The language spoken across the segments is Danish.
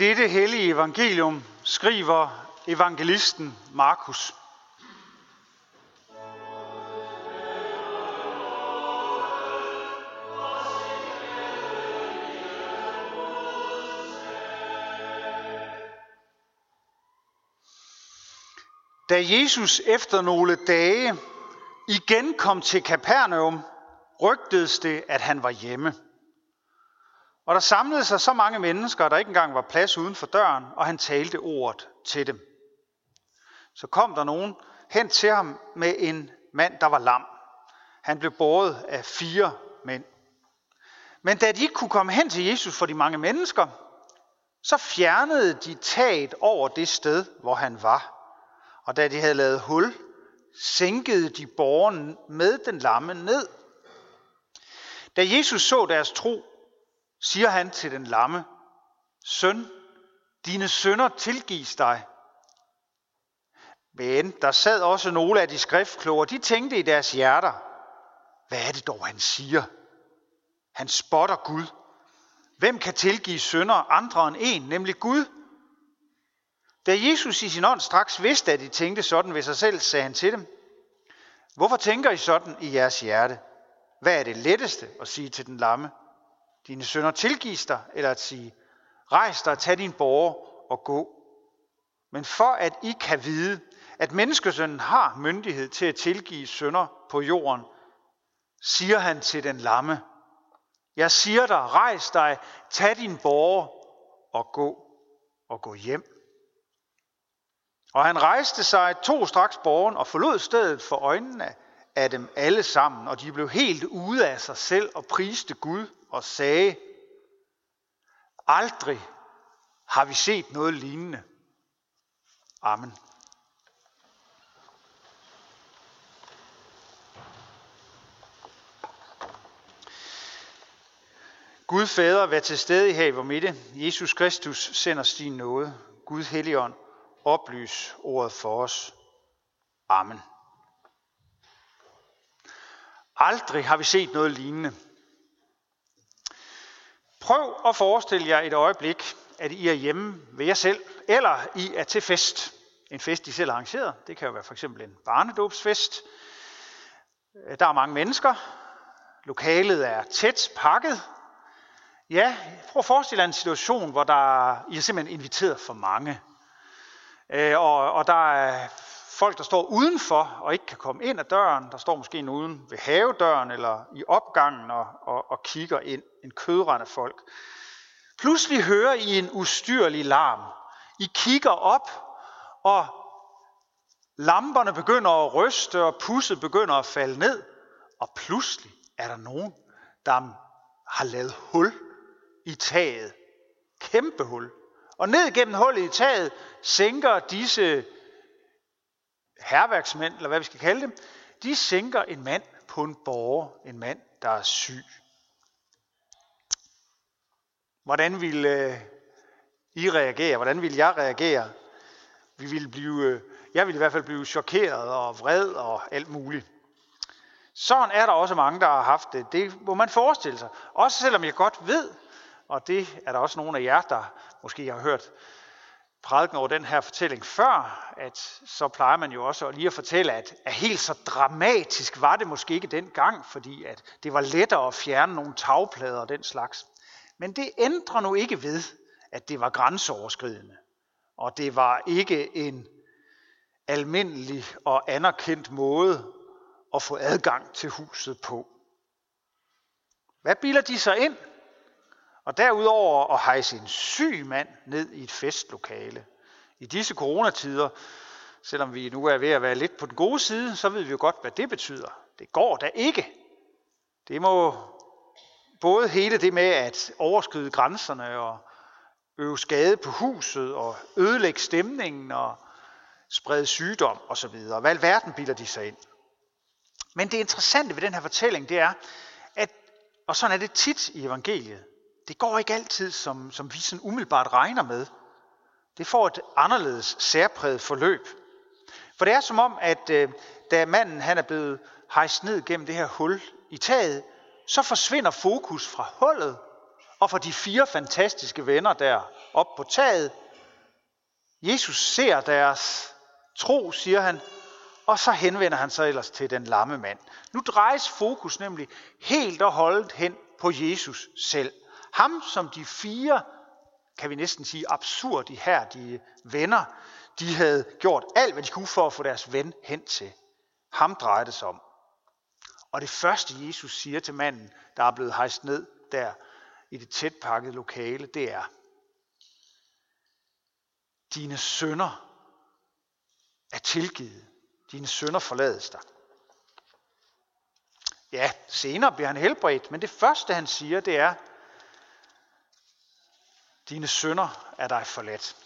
Dette hellige evangelium skriver evangelisten Markus. Da Jesus efter nogle dage igen kom til Kapernaum, rygtedes det, at han var hjemme. Og der samlede sig så mange mennesker, at der ikke engang var plads uden for døren, og han talte ordet til dem. Så kom der nogen hen til ham med en mand, der var lam. Han blev båret af fire mænd. Men da de ikke kunne komme hen til Jesus for de mange mennesker, så fjernede de taget over det sted, hvor han var. Og da de havde lavet hul, sænkede de borgen med den lamme ned. Da Jesus så deres tro, siger han til den lamme, Søn, dine sønder tilgives dig. Men der sad også nogle af de skriftkloge, de tænkte i deres hjerter, hvad er det dog, han siger? Han spotter Gud. Hvem kan tilgive sønder andre end en, nemlig Gud? Da Jesus i sin ånd straks vidste, at de tænkte sådan ved sig selv, sagde han til dem, Hvorfor tænker I sådan i jeres hjerte? Hvad er det letteste at sige til den lamme? Dine sønner tilgives dig, eller at sige, rejs dig, tag din borger og gå. Men for at I kan vide, at menneskesønnen har myndighed til at tilgive sønder på jorden, siger han til den lamme, jeg siger dig, rejs dig, tag din borger og gå og gå hjem. Og han rejste sig, tog straks borgen og forlod stedet for øjnene af dem alle sammen, og de blev helt ude af sig selv og priste Gud og sagde, aldrig har vi set noget lignende. Amen. Gud Fader, vær til stede i hav midte. Jesus Kristus sender os din nåde. Gud Helligånd, oplys ordet for os. Amen. Aldrig har vi set noget lignende. Prøv at forestille jer et øjeblik, at I er hjemme ved jer selv, eller I er til fest. En fest, I selv har arrangeret. Det kan jo være for eksempel en barnedåbsfest. Der er mange mennesker. Lokalet er tæt pakket. Ja, prøv at forestille jer en situation, hvor der, I er simpelthen inviteret for mange. Øh, og, og der er folk, der står udenfor og ikke kan komme ind ad døren. Der står måske uden ved havedøren eller i opgangen og, og, og kigger ind. En kødrende folk. Pludselig hører I en ustyrlig larm. I kigger op, og lamperne begynder at ryste, og pusset begynder at falde ned. Og pludselig er der nogen, der har lavet hul i taget. Kæmpe hul. Og ned gennem hullet i taget sænker disse herværksmænd, eller hvad vi skal kalde dem, de sænker en mand på en borger, en mand, der er syg. Hvordan vil øh, I reagere? Hvordan vil jeg reagere? Vi vil blive, øh, jeg vil i hvert fald blive chokeret og vred og alt muligt. Sådan er der også mange, der har haft det. Det må man forestille sig. Også selvom jeg godt ved, og det er der også nogle af jer, der måske har hørt prædiken over den her fortælling før, at så plejer man jo også lige at fortælle, at, at helt så dramatisk var det måske ikke dengang, fordi at det var lettere at fjerne nogle tagplader og den slags. Men det ændrer nu ikke ved, at det var grænseoverskridende. Og det var ikke en almindelig og anerkendt måde at få adgang til huset på. Hvad bilder de sig ind? Og derudover at hejse en syg mand ned i et festlokale. I disse coronatider, selvom vi nu er ved at være lidt på den gode side, så ved vi jo godt, hvad det betyder. Det går da ikke. Det må både hele det med at overskride grænserne og øve skade på huset og ødelægge stemningen og sprede sygdom osv. Hvad alverden bilder de sig ind? Men det interessante ved den her fortælling, det er, at, og sådan er det tit i evangeliet, det går ikke altid, som, som vi sådan umiddelbart regner med. Det får et anderledes særpræget forløb. For det er som om, at øh, da manden han er blevet hejst ned gennem det her hul i taget, så forsvinder fokus fra hullet og for de fire fantastiske venner der op på taget. Jesus ser deres tro, siger han, og så henvender han sig ellers til den lamme mand. Nu drejes fokus nemlig helt og holdet hen på Jesus selv. Ham, som de fire, kan vi næsten sige, absurd ihærdige venner, de havde gjort alt, hvad de kunne for at få deres ven hen til. Ham drejede det sig om. Og det første, Jesus siger til manden, der er blevet hejst ned der i det tætpakkede lokale, det er, dine sønder er tilgivet. Dine sønder forlades dig. Ja, senere bliver han helbredt, men det første han siger, det er, dine sønder er dig forladt.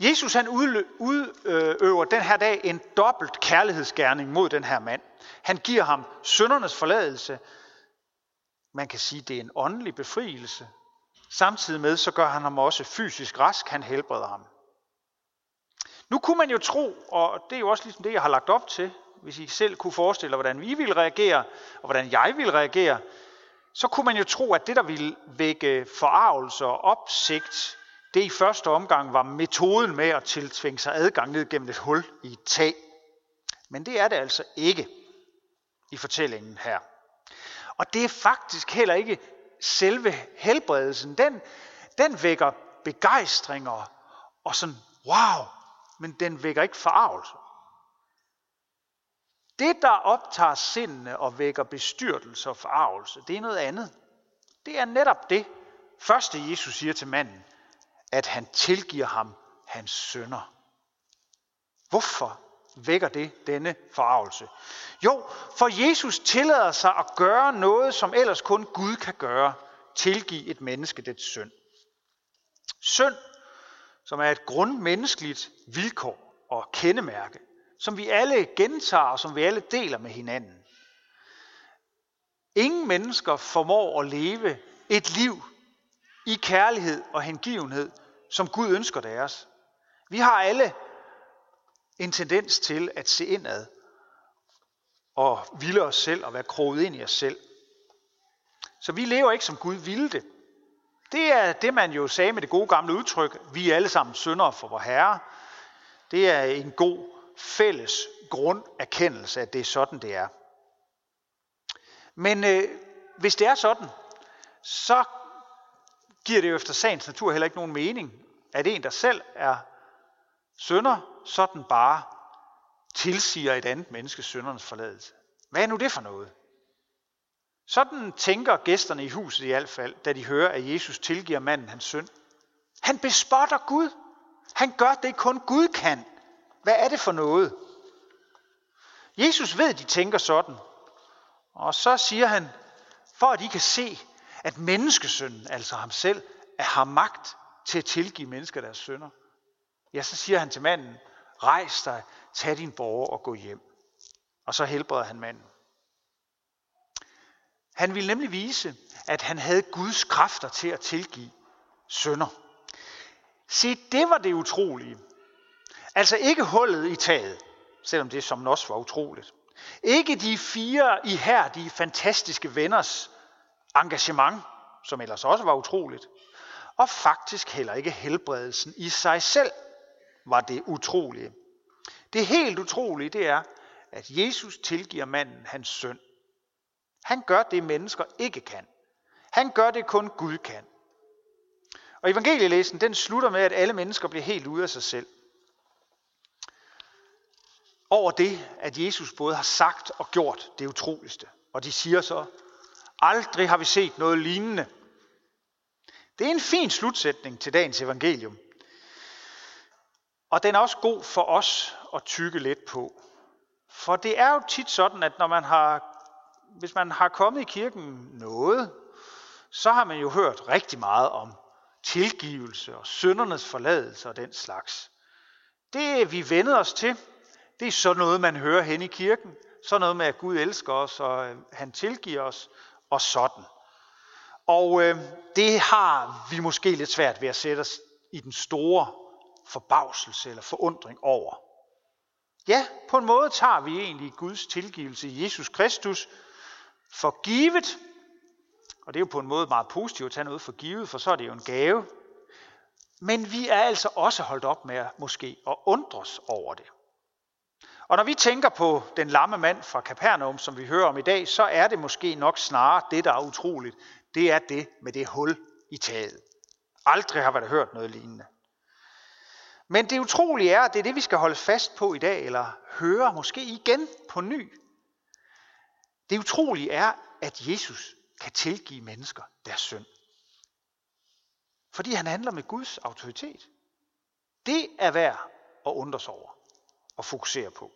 Jesus han udøver den her dag en dobbelt kærlighedsgerning mod den her mand. Han giver ham søndernes forladelse. Man kan sige, det er en åndelig befrielse. Samtidig med, så gør han ham også fysisk rask. Han helbreder ham. Nu kunne man jo tro, og det er jo også ligesom det, jeg har lagt op til, hvis I selv kunne forestille jer, hvordan vi ville reagere, og hvordan jeg ville reagere, så kunne man jo tro, at det, der ville vække forarvelse og opsigt, det i første omgang var metoden med at tiltvinge sig adgang ned gennem et hul i et tag. Men det er det altså ikke i fortællingen her. Og det er faktisk heller ikke selve helbredelsen. Den, den vækker begejstring og sådan, wow, men den vækker ikke forarvelse. Det, der optager sindene og vækker bestyrtelse og forarvelse, det er noget andet. Det er netop det, første Jesus siger til manden, at han tilgiver ham hans sønder. Hvorfor vækker det denne forarvelse? Jo, for Jesus tillader sig at gøre noget, som ellers kun Gud kan gøre. Tilgive et menneske dets synd. Synd, som er et grundmenneskeligt vilkår og kendemærke, som vi alle gentager og som vi alle deler med hinanden. Ingen mennesker formår at leve et liv i kærlighed og hengivenhed, som Gud ønsker deres. Vi har alle en tendens til at se indad og ville os selv og være kroget ind i os selv. Så vi lever ikke som Gud ville det. Det er det, man jo sagde med det gode gamle udtryk, vi er alle sammen syndere for vor Herre. Det er en god fælles grunderkendelse, at det er sådan, det er. Men øh, hvis det er sådan, så giver det jo efter sagens natur heller ikke nogen mening, at en, der selv er sønder, sådan bare tilsiger et andet menneske søndernes forladelse. Hvad er nu det for noget? Sådan tænker gæsterne i huset i hvert fald, da de hører, at Jesus tilgiver manden hans synd. Han bespotter Gud. Han gør det, kun Gud kan. Hvad er det for noget? Jesus ved, at de tænker sådan. Og så siger han, for at I kan se, at menneskesønnen, altså ham selv, har magt til at tilgive mennesker deres synder. Ja, så siger han til manden, rejs dig, tag din borger og gå hjem. Og så helbreder han manden. Han ville nemlig vise, at han havde Guds kræfter til at tilgive synder. Se, det var det utrolige. Altså ikke hullet i taget, selvom det som også var utroligt. Ikke de fire ihærdige, fantastiske venners engagement, som ellers også var utroligt. Og faktisk heller ikke helbredelsen i sig selv var det utrolige. Det helt utrolige, det er, at Jesus tilgiver manden hans synd. Han gør det, mennesker ikke kan. Han gør det, kun Gud kan. Og evangelielæsen, den slutter med, at alle mennesker bliver helt ude af sig selv. Over det, at Jesus både har sagt og gjort det utroligste. Og de siger så, aldrig har vi set noget lignende. Det er en fin slutsætning til dagens evangelium. Og den er også god for os at tykke lidt på. For det er jo tit sådan, at når man har, hvis man har kommet i kirken noget, så har man jo hørt rigtig meget om tilgivelse og syndernes forladelse og den slags. Det vi vendet os til, det er sådan noget, man hører hen i kirken. Sådan noget med, at Gud elsker os, og øh, han tilgiver os, og sådan. Og øh, det har vi måske lidt svært ved at sætte os i den store forbavselse eller forundring over. Ja, på en måde tager vi egentlig Guds tilgivelse i Jesus Kristus for givet, Og det er jo på en måde meget positivt at tage noget for givet, for så er det jo en gave. Men vi er altså også holdt op med måske at undres over det. Og når vi tænker på den lamme mand fra Kapernaum, som vi hører om i dag, så er det måske nok snarere det, der er utroligt. Det er det med det hul i taget. Aldrig har været hørt noget lignende. Men det utrolige er, at det er det, vi skal holde fast på i dag, eller høre måske igen på ny. Det utrolige er, at Jesus kan tilgive mennesker deres synd. Fordi han handler med Guds autoritet. Det er værd at undre sig over og fokusere på.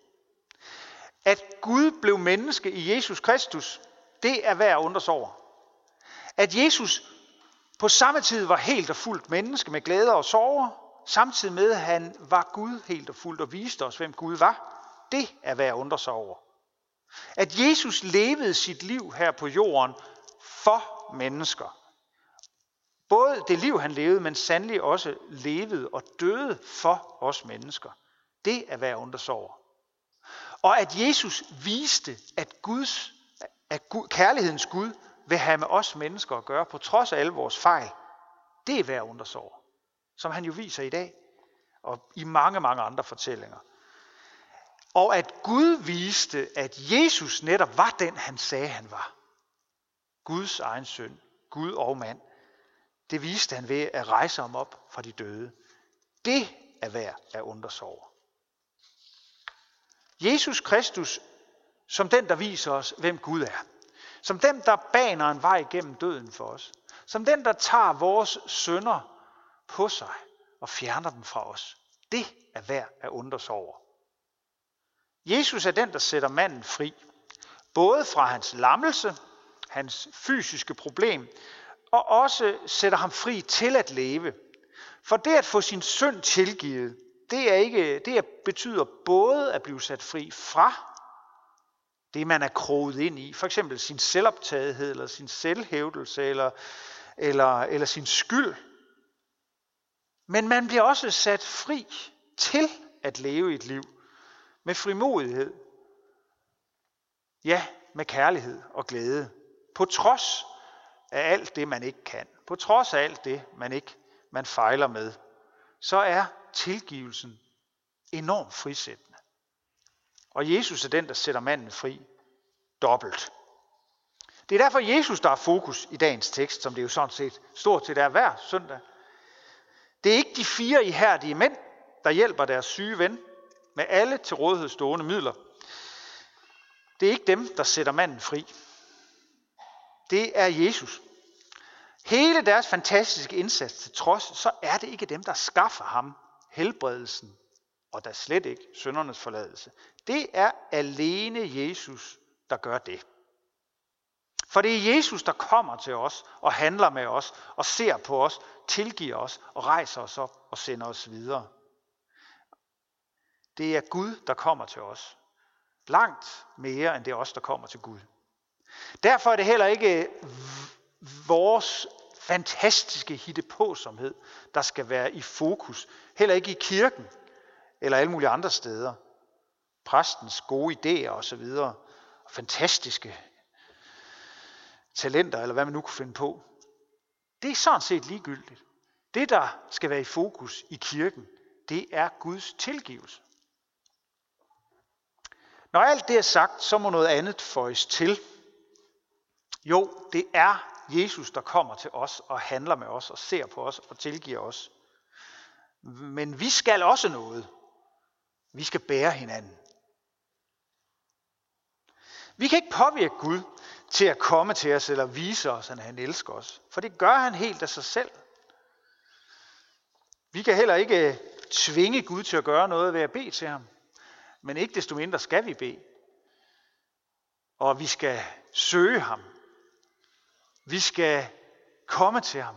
At Gud blev menneske i Jesus Kristus, det er værd at undres over. At Jesus på samme tid var helt og fuldt menneske med glæder og sorger, samtidig med at han var Gud helt og fuldt og viste os, hvem Gud var, det er værd at undre sig over. At Jesus levede sit liv her på jorden for mennesker. Både det liv, han levede, men sandelig også levede og døde for os mennesker. Det er værd at undre sig over. Og at Jesus viste, at, Guds, at Gud, kærlighedens Gud vil have med os mennesker at gøre, på trods af alle vores fejl, det er værd at undre sig over. Som han jo viser i dag, og i mange, mange andre fortællinger. Og at Gud viste, at Jesus netop var den, han sagde, han var. Guds egen søn, Gud og mand. Det viste han ved at rejse ham op fra de døde. Det er værd at undre sig over. Jesus Kristus som den, der viser os, hvem Gud er. Som den, der baner en vej gennem døden for os. Som den, der tager vores sønder på sig og fjerner dem fra os. Det er værd at undres over. Jesus er den, der sætter manden fri. Både fra hans lammelse, hans fysiske problem, og også sætter ham fri til at leve. For det at få sin synd tilgivet, det, er ikke, det er, betyder både at blive sat fri fra det, man er kroget ind i. For eksempel sin selvoptagethed, eller sin selvhævdelse, eller, eller, eller sin skyld. Men man bliver også sat fri til at leve et liv med frimodighed. Ja, med kærlighed og glæde. På trods af alt det, man ikke kan. På trods af alt det, man ikke man fejler med. Så er tilgivelsen enormt frisættende. Og Jesus er den, der sætter manden fri dobbelt. Det er derfor Jesus, der er fokus i dagens tekst, som det jo sådan set stort set er hver søndag. Det er ikke de fire ihærdige mænd, der hjælper deres syge ven med alle til rådighed stående midler. Det er ikke dem, der sætter manden fri. Det er Jesus. Hele deres fantastiske indsats til trods, så er det ikke dem, der skaffer ham helbredelsen, og da slet ikke søndernes forladelse. Det er alene Jesus, der gør det. For det er Jesus, der kommer til os og handler med os og ser på os, tilgiver os og rejser os op og sender os videre. Det er Gud, der kommer til os. Langt mere end det er os, der kommer til Gud. Derfor er det heller ikke vores fantastiske hittepåsomhed, der skal være i fokus. Heller ikke i kirken eller alle mulige andre steder. Præstens gode idéer osv. Fantastiske talenter, eller hvad man nu kunne finde på. Det er sådan set ligegyldigt. Det, der skal være i fokus i kirken, det er Guds tilgivelse. Når alt det er sagt, så må noget andet føjes til. Jo, det er Jesus, der kommer til os og handler med os og ser på os og tilgiver os. Men vi skal også noget. Vi skal bære hinanden. Vi kan ikke påvirke Gud til at komme til os eller vise os, at han elsker os. For det gør han helt af sig selv. Vi kan heller ikke øh, tvinge Gud til at gøre noget ved at bede til ham. Men ikke desto mindre skal vi bede. Og vi skal søge ham. Vi skal komme til ham.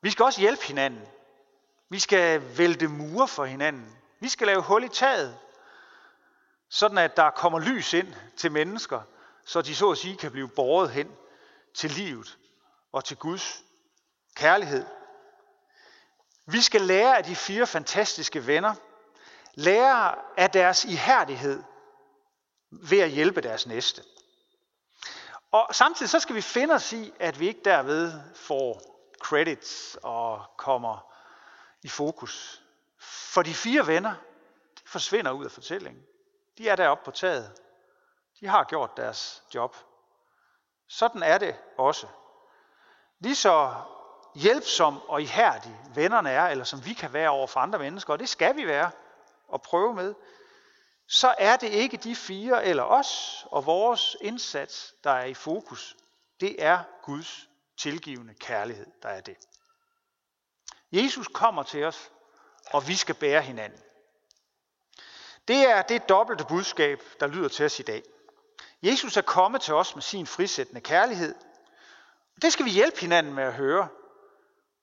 Vi skal også hjælpe hinanden. Vi skal vælte mure for hinanden. Vi skal lave hul i taget, sådan at der kommer lys ind til mennesker, så de så at sige kan blive båret hen til livet og til Guds kærlighed. Vi skal lære af de fire fantastiske venner, lære af deres ihærdighed ved at hjælpe deres næste. Og samtidig så skal vi finde os i, at vi ikke derved får credits og kommer i fokus. For de fire venner, de forsvinder ud af fortællingen. De er deroppe på taget. De har gjort deres job. Sådan er det også. Lige så hjælpsom og ihærdig vennerne er, eller som vi kan være over for andre mennesker, og det skal vi være og prøve med, så er det ikke de fire eller os og vores indsats, der er i fokus. Det er Guds tilgivende kærlighed, der er det. Jesus kommer til os, og vi skal bære hinanden. Det er det dobbelte budskab, der lyder til os i dag. Jesus er kommet til os med sin frisættende kærlighed. Det skal vi hjælpe hinanden med at høre.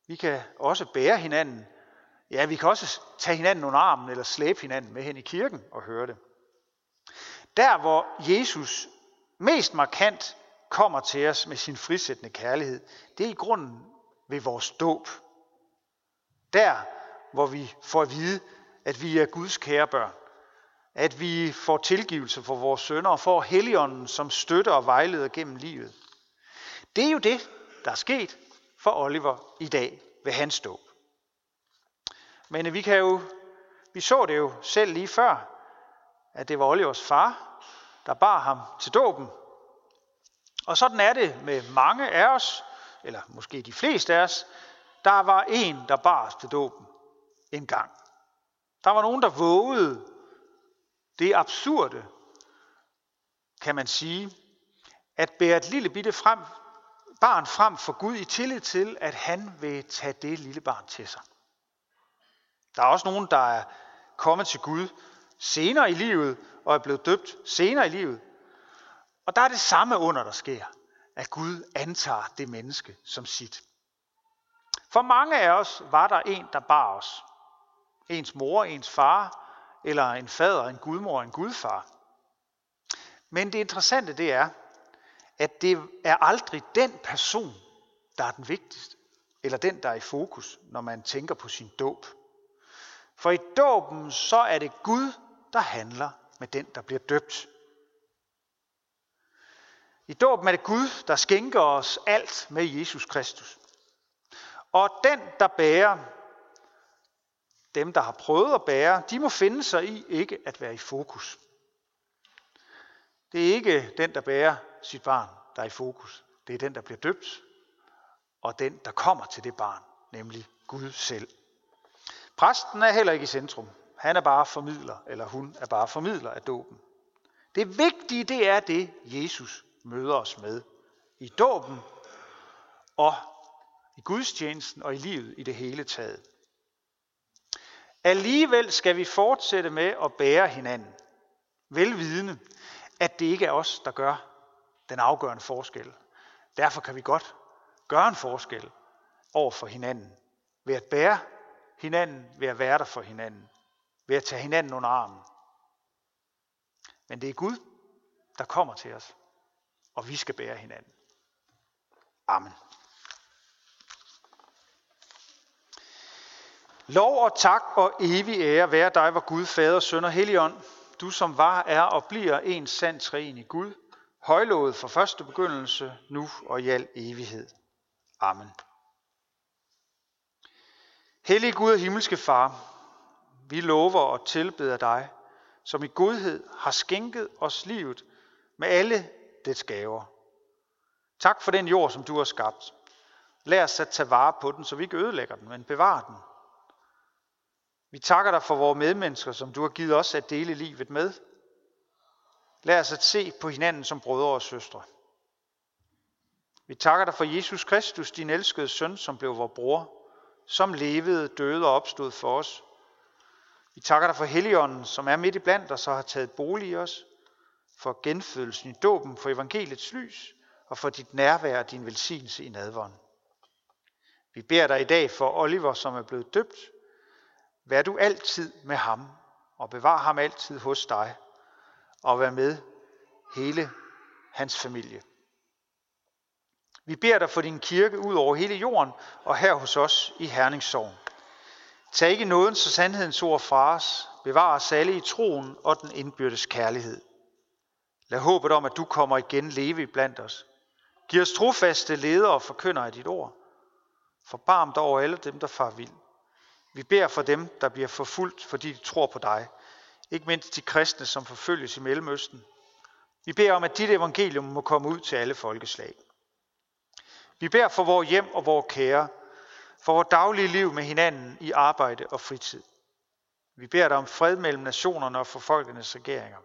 Vi kan også bære hinanden. Ja, vi kan også tage hinanden under armen eller slæbe hinanden med hen i kirken og høre det. Der, hvor Jesus mest markant kommer til os med sin frisættende kærlighed, det er i grunden ved vores dåb. Der, hvor vi får at vide, at vi er Guds kære børn. At vi får tilgivelse for vores sønder og får Helligånden som støtter og vejleder gennem livet. Det er jo det, der er sket for Oliver i dag ved hans dåb. Men vi kan jo, vi så det jo selv lige før, at det var Olivers far, der bar ham til dåben. Og sådan er det med mange af os, eller måske de fleste af os, der var en, der bar os til dåben en gang. Der var nogen, der vågede det absurde, kan man sige, at bære et lille bitte frem, barn frem for Gud i tillid til, at han vil tage det lille barn til sig. Der er også nogen, der er kommet til Gud senere i livet og er blevet døbt senere i livet. Og der er det samme under, der sker, at Gud antager det menneske som sit. For mange af os var der en, der bar os. Ens mor, ens far, eller en fader, en gudmor, en gudfar. Men det interessante det er, at det er aldrig den person, der er den vigtigste, eller den, der er i fokus, når man tænker på sin dåb. For i dåben, så er det Gud, der handler med den, der bliver døbt. I dåben er det Gud, der skænker os alt med Jesus Kristus. Og den, der bærer, dem, der har prøvet at bære, de må finde sig i ikke at være i fokus. Det er ikke den, der bærer sit barn, der er i fokus. Det er den, der bliver døbt, og den, der kommer til det barn, nemlig Gud selv. Præsten er heller ikke i centrum. Han er bare formidler, eller hun er bare formidler af dåben. Det vigtige, det er det, Jesus møder os med i dåben og i gudstjenesten og i livet i det hele taget. Alligevel skal vi fortsætte med at bære hinanden, velvidende, at det ikke er os, der gør den afgørende forskel. Derfor kan vi godt gøre en forskel over for hinanden ved at bære hinanden, ved at være der for hinanden, ved at tage hinanden under armen. Men det er Gud, der kommer til os, og vi skal bære hinanden. Amen. Lov og tak og evig ære være dig, hvor Gud, Fader, Søn og Helligånd, du som var, er og bliver en sand træen i Gud, højlovet fra første begyndelse, nu og i al evighed. Amen. Hellige Gud og himmelske Far, vi lover og tilbeder dig, som i godhed har skænket os livet med alle dets gaver. Tak for den jord, som du har skabt. Lad os at tage vare på den, så vi ikke ødelægger den, men bevarer den. Vi takker dig for vores medmennesker, som du har givet os at dele livet med. Lad os at se på hinanden som brødre og søstre. Vi takker dig for Jesus Kristus, din elskede søn, som blev vores bror, som levede, døde og opstod for os. Vi takker dig for Helligånden, som er midt i blandt os og har taget bolig i os, for genfødelsen i dåben, for evangeliets lys og for dit nærvær og din velsignelse i nadvånd. Vi beder dig i dag for Oliver, som er blevet døbt. Vær du altid med ham, og bevar ham altid hos dig, og vær med hele hans familie. Vi beder dig for din kirke ud over hele jorden og her hos os i Herningssorg. Tag ikke nåden så sandhedens ord fra os. Bevar os alle i troen og den indbyrdes kærlighed. Lad håbet om, at du kommer igen leve blandt os. Giv os trofaste ledere og forkynder af dit ord. Forbarm dig over alle dem, der far vild. Vi beder for dem, der bliver forfulgt, fordi de tror på dig. Ikke mindst de kristne, som forfølges i Mellemøsten. Vi beder om, at dit evangelium må komme ud til alle folkeslag. Vi beder for vores hjem og vores kære, for vores daglige liv med hinanden i arbejde og fritid. Vi beder dig om fred mellem nationerne og for folkenes regeringer.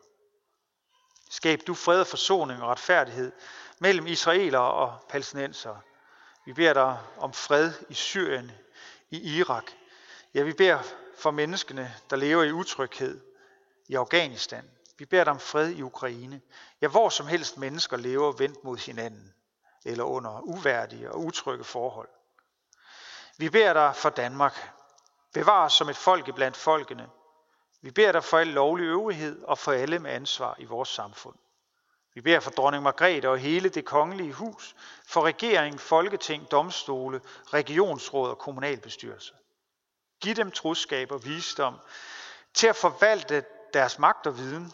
Skab du fred, og forsoning og retfærdighed mellem israelere og palæstinensere. Vi beder dig om fred i Syrien, i Irak. Ja, vi beder for menneskene, der lever i utryghed i Afghanistan. Vi beder dig om fred i Ukraine. Ja, hvor som helst mennesker lever vendt mod hinanden, eller under uværdige og utrygge forhold. Vi beder dig for Danmark. Bevar os som et folk blandt folkene. Vi beder dig for al lovlig øvrighed og for alle med ansvar i vores samfund. Vi beder for dronning Margrethe og hele det kongelige hus, for regering, folketing, domstole, regionsråd og kommunalbestyrelse. Giv dem troskab og visdom til at forvalte deres magt og viden,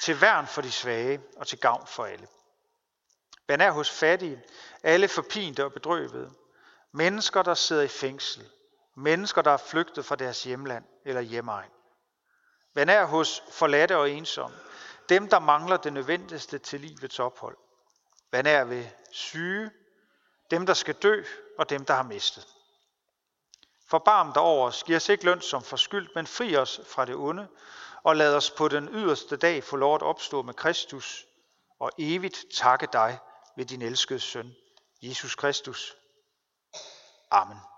til værn for de svage og til gavn for alle. Vær er hos fattige, alle forpinte og bedrøvede, mennesker, der sidder i fængsel, mennesker, der er flygtet fra deres hjemland eller hjemmeegn. Vær er hos forladte og ensomme, dem, der mangler det nødvendigste til livets ophold. Vær nær ved syge, dem, der skal dø, og dem, der har mistet. Forbarm dig over os, giv os ikke løn som forskyldt, men fri os fra det onde, og lad os på den yderste dag få lov at opstå med Kristus, og evigt takke dig ved din elskede søn, Jesus Kristus. Amen.